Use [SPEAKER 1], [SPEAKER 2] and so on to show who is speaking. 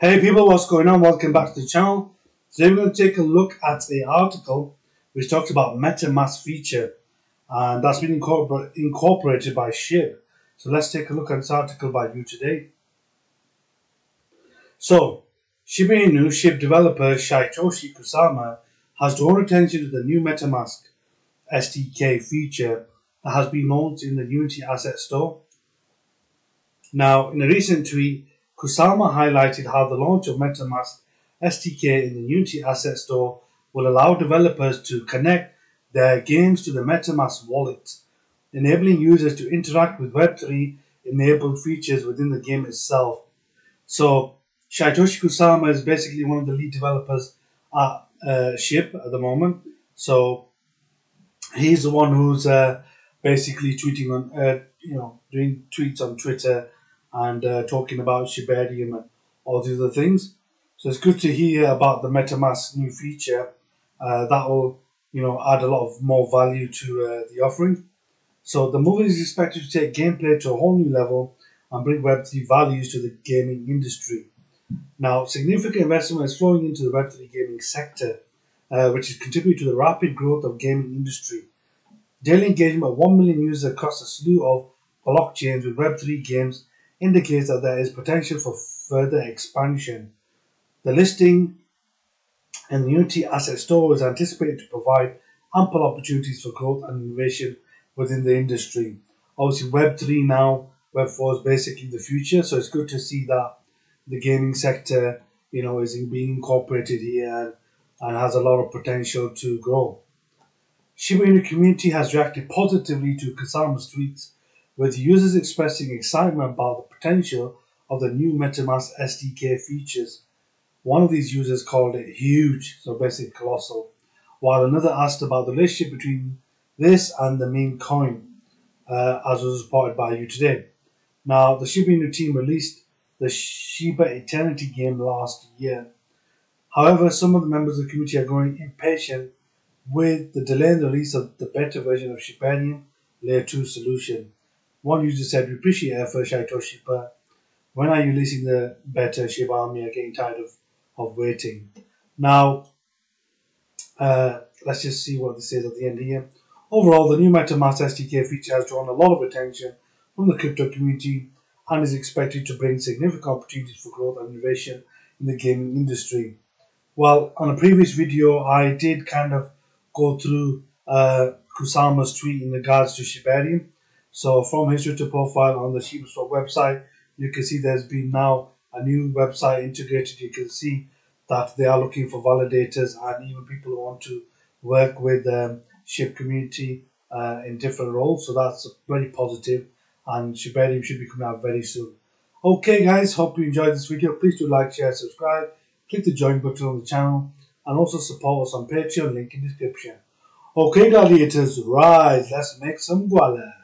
[SPEAKER 1] Hey people, what's going on? Welcome back to the channel. Today we're going to take a look at the article which talks about MetaMask feature and that's been incorpor incorporated by SHIB. So let's take a look at this article by U.Today. So, Shiba Inu SHIB developer Shytoshi Kusama has drawn attention to the new MetaMask SDK feature that has been launched in the Unity Asset Store. Now, in a recent tweet, Kusama highlighted how the launch of MetaMask SDK in the Unity Asset Store will allow developers to connect their games to the MetaMask wallet, enabling users to interact with Web3 enabled features within the game itself. So, Shytoshi Kusama is basically one of the lead developers at uh, SHIB at the moment. So, he's the one who's uh, basically tweeting on, uh, you know, doing tweets on Twitter and uh, talking about Shibarium and all these other things. So it's good to hear about the MetaMask new feature. Uh, that will, you know, add a lot of more value to uh, the offering. So the move is expected to take gameplay to a whole new level and bring Web3 values to the gaming industry. Now, significant investment is flowing into the Web3 gaming sector, uh, which is contributing to the rapid growth of gaming industry. Daily engagement of 1 million users across a slew of blockchains with Web3 games indicates that there is potential for further expansion. The listing in the Unity Asset Store is anticipated to provide ample opportunities for growth and innovation within the industry. Obviously, Web3 now, Web4 is basically the future, so it's good to see that the gaming sector, you know, is being incorporated here and, has a lot of potential to grow. Shiba Inu community has reacted positively to Kusama's tweets with users expressing excitement about the potential of the new MetaMask SDK features. One of these users called it huge, so basically colossal, while another asked about the relationship between this and the meme coin, uh, as was reported by U.Today. Now, the Shiba Inu team released the Shiba Eternity game last year. However, some of the members of the community are growing impatient with the delay in the release of the beta version of Shibarium Layer 2 solution. One user said, We appreciate your effort, Shytoshi, but when are you releasing the better Shiba Army? are getting tired of, of waiting. Now, uh, let's just see what this says at the end here. Overall, the new MetaMask SDK feature has drawn a lot of attention from the crypto community and is expected to bring significant opportunities for growth and innovation in the gaming industry. Well, on a previous video, I did kind of go through uh, Kusama's tweet in regards to Shibarium so from history to profile on the ShibaSwap website, you can see there's been now a new website integrated. You can see that they are looking for validators and even people who want to work with the um, SHIB community uh, in different roles. So that's very positive and Shibarium should be coming out very soon. Okay guys, hope you enjoyed this video. Please do like, share, subscribe, click the join button on the channel and also support us on Patreon, link in description. Okay gladiators, rise, let's make some guala.